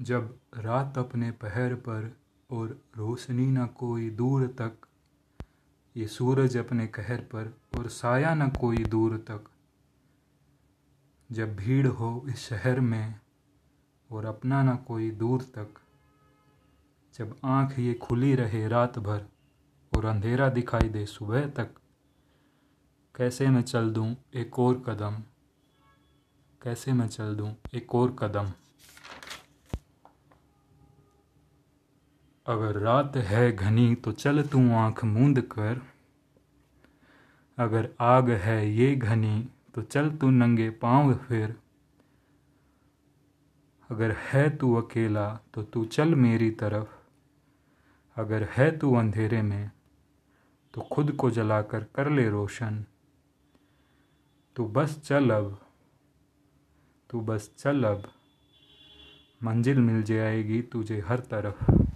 जब रात अपने पहर पर और रोशनी न कोई दूर तक, ये सूरज अपने कहर पर और साया न कोई दूर तक। जब भीड़ हो इस शहर में और अपना न कोई दूर तक, जब आँख ये खुली रहे रात भर और अंधेरा दिखाई दे सुबह तक, कैसे मैं चल दूँ एक और कदम? कैसे मैं चल दूँ एक और कदम? अगर रात है घनी तो चल तू आँख मूंद कर। अगर आग है ये घनी तो चल तू नंगे पाँव फिर। अगर है तू अकेला तो तू चल मेरी तरफ़। अगर है तू अंधेरे में तो खुद को जलाकर कर ले रोशन। तू बस चल अब, तू बस चल अब। मंजिल मिल जाएगी तुझे हर तरफ़।